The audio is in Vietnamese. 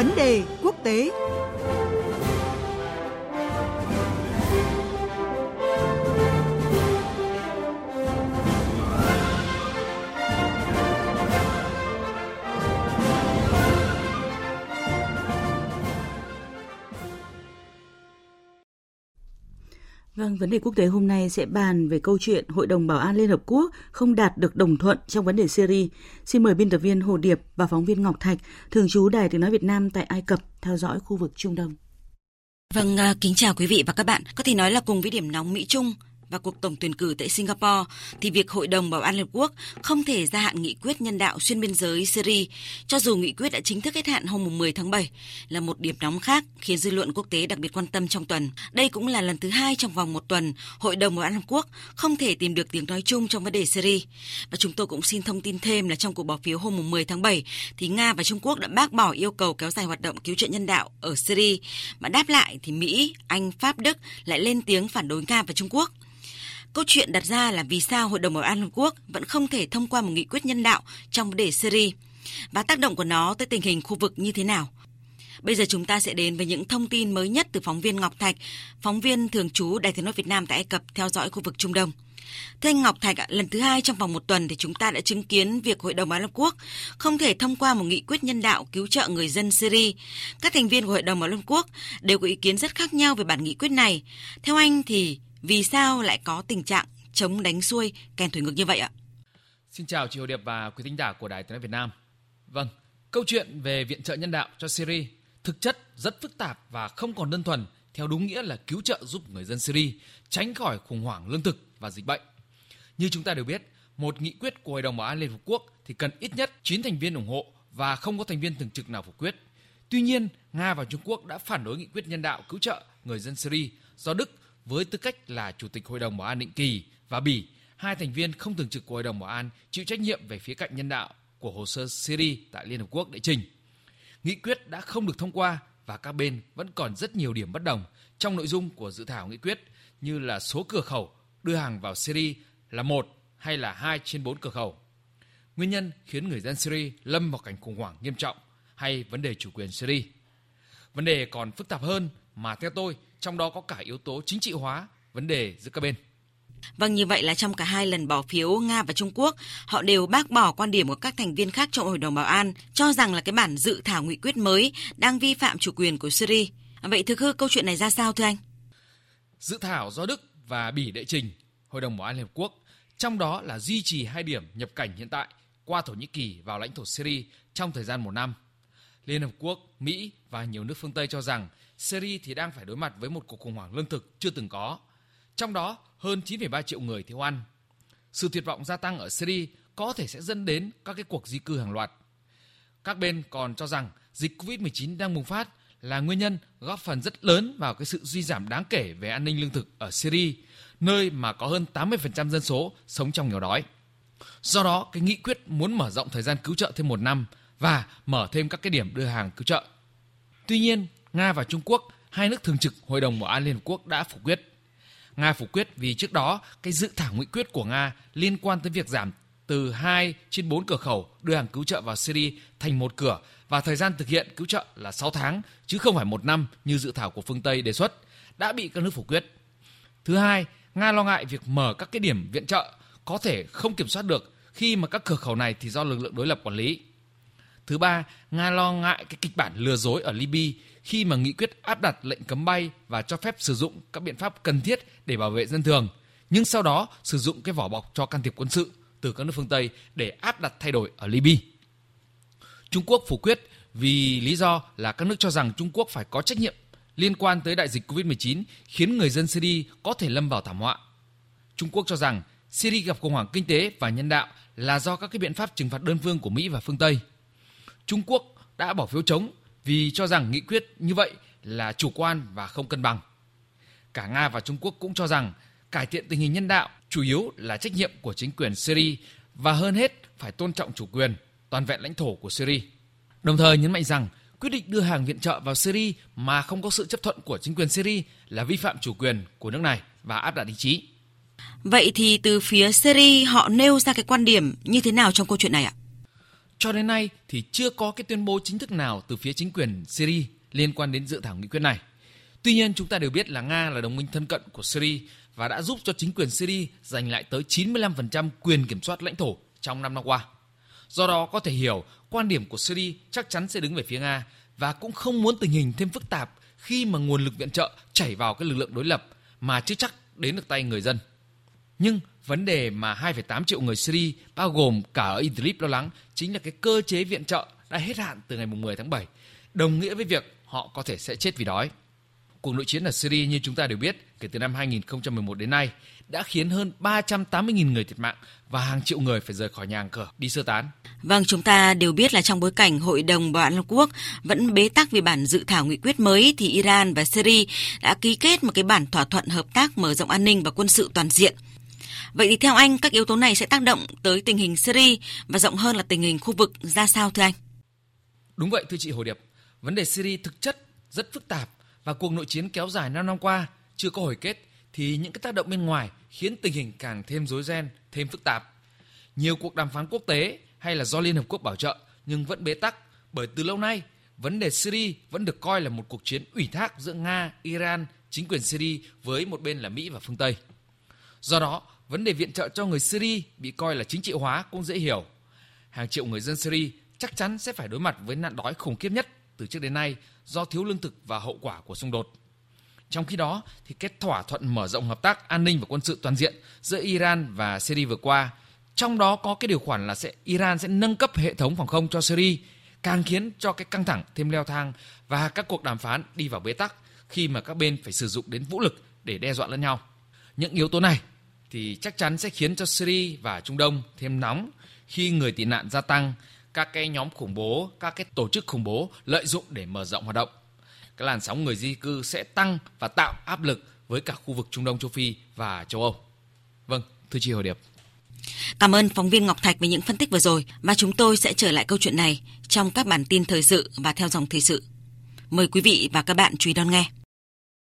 vấn đề quốc tế. Vâng, vấn đề quốc tế hôm nay sẽ bàn về câu chuyện Hội đồng Bảo an Liên Hợp Quốc không đạt được đồng thuận trong vấn đề Syria. Xin mời biên tập viên Hồ Điệp và phóng viên Ngọc Thạch, thường trú Đài Tiếng Nói Việt Nam tại Ai Cập, theo dõi khu vực Trung Đông. Vâng, à, kính chào quý vị và các bạn. Có thể nói là cùng với điểm nóng Mỹ Trung, và cuộc tổng tuyển cử tại Singapore, thì việc Hội đồng Bảo an Liên Hợp Quốc không thể gia hạn nghị quyết nhân đạo xuyên biên giới Syria, cho dù nghị quyết đã chính thức hết hạn hôm 10 tháng 7, là một điểm nóng khác khiến dư luận quốc tế đặc biệt quan tâm trong tuần. Đây cũng là lần thứ hai trong vòng một tuần, Hội đồng Bảo an Liên Hợp Quốc không thể tìm được tiếng nói chung trong vấn đề Syria. Và chúng tôi cũng xin thông tin thêm là trong cuộc bỏ phiếu hôm 10 tháng 7, thì Nga và Trung Quốc đã bác bỏ yêu cầu kéo dài hoạt động cứu trợ nhân đạo ở Syria. Mà đáp lại thì Mỹ, Anh, Pháp, Đức lại lên tiếng phản đối Nga và Trung Quốc. Câu chuyện đặt ra là vì sao Hội đồng Bảo an Liên Hợp Quốc vẫn không thể thông qua một nghị quyết nhân đạo trong vấn đề Syria và tác động của nó tới tình hình khu vực như thế nào. Bây giờ chúng ta sẽ đến với những thông tin mới nhất từ phóng viên Ngọc Thạch, phóng viên thường trú Đài Tiếng nói Việt Nam tại Ai Cập theo dõi khu vực Trung Đông. Thưa anh Ngọc Thạch, lần thứ hai trong vòng một tuần thì chúng ta đã chứng kiến việc Hội đồng Bảo Liên Hợp Quốc không thể thông qua một nghị quyết nhân đạo cứu trợ người dân Syria. Các thành viên của Hội đồng Bảo Liên Hợp Quốc đều có ý kiến rất khác nhau về bản nghị quyết này. Theo anh thì vì sao lại có tình trạng chống đánh xuôi kèn thổi ngược như vậy ạ? Xin chào chị Hồ Điệp và quý thính giả của Đài Tiếng nói Việt Nam. Vâng, câu chuyện về viện trợ nhân đạo cho Syria thực chất rất phức tạp và không còn đơn thuần theo đúng nghĩa là cứu trợ giúp người dân Syria tránh khỏi khủng hoảng lương thực và dịch bệnh. Như chúng ta đều biết, một nghị quyết của Hội đồng Bảo an Liên Hợp Quốc thì cần ít nhất 9 thành viên ủng hộ và không có thành viên thường trực nào phủ quyết. Tuy nhiên, Nga và Trung Quốc đã phản đối nghị quyết nhân đạo cứu trợ người dân Syria do Đức với tư cách là Chủ tịch Hội đồng Bảo an định kỳ và Bỉ, hai thành viên không thường trực của Hội đồng Bảo an chịu trách nhiệm về phía cạnh nhân đạo của hồ sơ Syria tại Liên Hợp Quốc đệ trình. Nghị quyết đã không được thông qua và các bên vẫn còn rất nhiều điểm bất đồng trong nội dung của dự thảo nghị quyết như là số cửa khẩu đưa hàng vào Syria là một hay là hai trên bốn cửa khẩu. Nguyên nhân khiến người dân Syria lâm vào cảnh khủng hoảng nghiêm trọng hay vấn đề chủ quyền Syria. Vấn đề còn phức tạp hơn mà theo tôi trong đó có cả yếu tố chính trị hóa vấn đề giữa các bên. Vâng, như vậy là trong cả hai lần bỏ phiếu Nga và Trung Quốc, họ đều bác bỏ quan điểm của các thành viên khác trong Hội đồng Bảo an, cho rằng là cái bản dự thảo nghị quyết mới đang vi phạm chủ quyền của Syria. Vậy thực hư câu chuyện này ra sao thưa anh? Dự thảo do Đức và Bỉ đệ trình Hội đồng Bảo an Liên Hợp Quốc, trong đó là duy trì hai điểm nhập cảnh hiện tại qua Thổ Nhĩ Kỳ vào lãnh thổ Syria trong thời gian một năm. Liên Hợp Quốc, Mỹ và nhiều nước phương Tây cho rằng Syria thì đang phải đối mặt với một cuộc khủng hoảng lương thực chưa từng có. Trong đó, hơn 9,3 triệu người thiếu ăn. Sự tuyệt vọng gia tăng ở Syria có thể sẽ dẫn đến các cái cuộc di cư hàng loạt. Các bên còn cho rằng dịch Covid-19 đang bùng phát là nguyên nhân góp phần rất lớn vào cái sự suy giảm đáng kể về an ninh lương thực ở Syria, nơi mà có hơn 80% dân số sống trong nghèo đói. Do đó, cái nghị quyết muốn mở rộng thời gian cứu trợ thêm một năm và mở thêm các cái điểm đưa hàng cứu trợ. Tuy nhiên, Nga và Trung Quốc, hai nước thường trực Hội đồng Bảo an Liên Hợp Quốc đã phủ quyết. Nga phủ quyết vì trước đó cái dự thảo nghị quyết của Nga liên quan tới việc giảm từ 2 trên 4 cửa khẩu đưa hàng cứu trợ vào Syria thành một cửa và thời gian thực hiện cứu trợ là 6 tháng chứ không phải một năm như dự thảo của phương Tây đề xuất đã bị các nước phủ quyết. Thứ hai, Nga lo ngại việc mở các cái điểm viện trợ có thể không kiểm soát được khi mà các cửa khẩu này thì do lực lượng đối lập quản lý. Thứ ba, Nga lo ngại cái kịch bản lừa dối ở Libya khi mà nghị quyết áp đặt lệnh cấm bay và cho phép sử dụng các biện pháp cần thiết để bảo vệ dân thường, nhưng sau đó sử dụng cái vỏ bọc cho can thiệp quân sự từ các nước phương Tây để áp đặt thay đổi ở Libya. Trung Quốc phủ quyết vì lý do là các nước cho rằng Trung Quốc phải có trách nhiệm liên quan tới đại dịch Covid-19 khiến người dân Syria có thể lâm vào thảm họa. Trung Quốc cho rằng Syria gặp khủng hoảng kinh tế và nhân đạo là do các cái biện pháp trừng phạt đơn phương của Mỹ và phương Tây. Trung Quốc đã bỏ phiếu chống vì cho rằng nghị quyết như vậy là chủ quan và không cân bằng. Cả Nga và Trung Quốc cũng cho rằng cải thiện tình hình nhân đạo chủ yếu là trách nhiệm của chính quyền Syria và hơn hết phải tôn trọng chủ quyền, toàn vẹn lãnh thổ của Syria. Đồng thời nhấn mạnh rằng quyết định đưa hàng viện trợ vào Syria mà không có sự chấp thuận của chính quyền Syria là vi phạm chủ quyền của nước này và áp đặt ý chí. Vậy thì từ phía Syria họ nêu ra cái quan điểm như thế nào trong câu chuyện này ạ? Cho đến nay thì chưa có cái tuyên bố chính thức nào từ phía chính quyền Syria liên quan đến dự thảo nghị quyết này. Tuy nhiên, chúng ta đều biết là Nga là đồng minh thân cận của Syria và đã giúp cho chính quyền Syria giành lại tới 95% quyền kiểm soát lãnh thổ trong năm năm qua. Do đó, có thể hiểu quan điểm của Syria chắc chắn sẽ đứng về phía Nga và cũng không muốn tình hình thêm phức tạp khi mà nguồn lực viện trợ chảy vào các lực lượng đối lập mà chưa chắc đến được tay người dân. Nhưng vấn đề mà 2,8 triệu người Syria bao gồm cả ở Idlib lo lắng chính là cái cơ chế viện trợ đã hết hạn từ ngày 10 tháng 7, đồng nghĩa với việc họ có thể sẽ chết vì đói. Cuộc nội chiến ở Syria như chúng ta đều biết, kể từ năm 2011 đến nay, đã khiến hơn 380.000 người thiệt mạng và hàng triệu người phải rời khỏi nhà hàng cửa đi sơ tán. Vâng, chúng ta đều biết là trong bối cảnh Hội đồng Bảo an Liên Quốc vẫn bế tắc vì bản dự thảo nghị quyết mới thì Iran và Syria đã ký kết một cái bản thỏa thuận hợp tác mở rộng an ninh và quân sự toàn diện. Vậy thì theo anh, các yếu tố này sẽ tác động tới tình hình Syria và rộng hơn là tình hình khu vực ra sao thưa anh? Đúng vậy thưa chị Hồ Điệp, vấn đề Syria thực chất rất phức tạp và cuộc nội chiến kéo dài 5 năm qua chưa có hồi kết thì những cái tác động bên ngoài khiến tình hình càng thêm rối ren, thêm phức tạp. Nhiều cuộc đàm phán quốc tế hay là do Liên Hợp Quốc bảo trợ nhưng vẫn bế tắc bởi từ lâu nay vấn đề Syria vẫn được coi là một cuộc chiến ủy thác giữa Nga, Iran, chính quyền Syria với một bên là Mỹ và phương Tây. Do đó, vấn đề viện trợ cho người Syria bị coi là chính trị hóa cũng dễ hiểu. Hàng triệu người dân Syria chắc chắn sẽ phải đối mặt với nạn đói khủng khiếp nhất từ trước đến nay do thiếu lương thực và hậu quả của xung đột. Trong khi đó, thì kết thỏa thuận mở rộng hợp tác an ninh và quân sự toàn diện giữa Iran và Syria vừa qua, trong đó có cái điều khoản là sẽ Iran sẽ nâng cấp hệ thống phòng không cho Syria, càng khiến cho cái căng thẳng thêm leo thang và các cuộc đàm phán đi vào bế tắc khi mà các bên phải sử dụng đến vũ lực để đe dọa lẫn nhau. Những yếu tố này thì chắc chắn sẽ khiến cho Syria và Trung Đông thêm nóng khi người tị nạn gia tăng, các cái nhóm khủng bố, các cái tổ chức khủng bố lợi dụng để mở rộng hoạt động cái làn sóng người di cư sẽ tăng và tạo áp lực với cả khu vực Trung Đông châu Phi và châu Âu. Vâng, thưa chị Hồ Điệp. Cảm ơn phóng viên Ngọc Thạch về những phân tích vừa rồi và chúng tôi sẽ trở lại câu chuyện này trong các bản tin thời sự và theo dòng thời sự. Mời quý vị và các bạn chú ý đón nghe.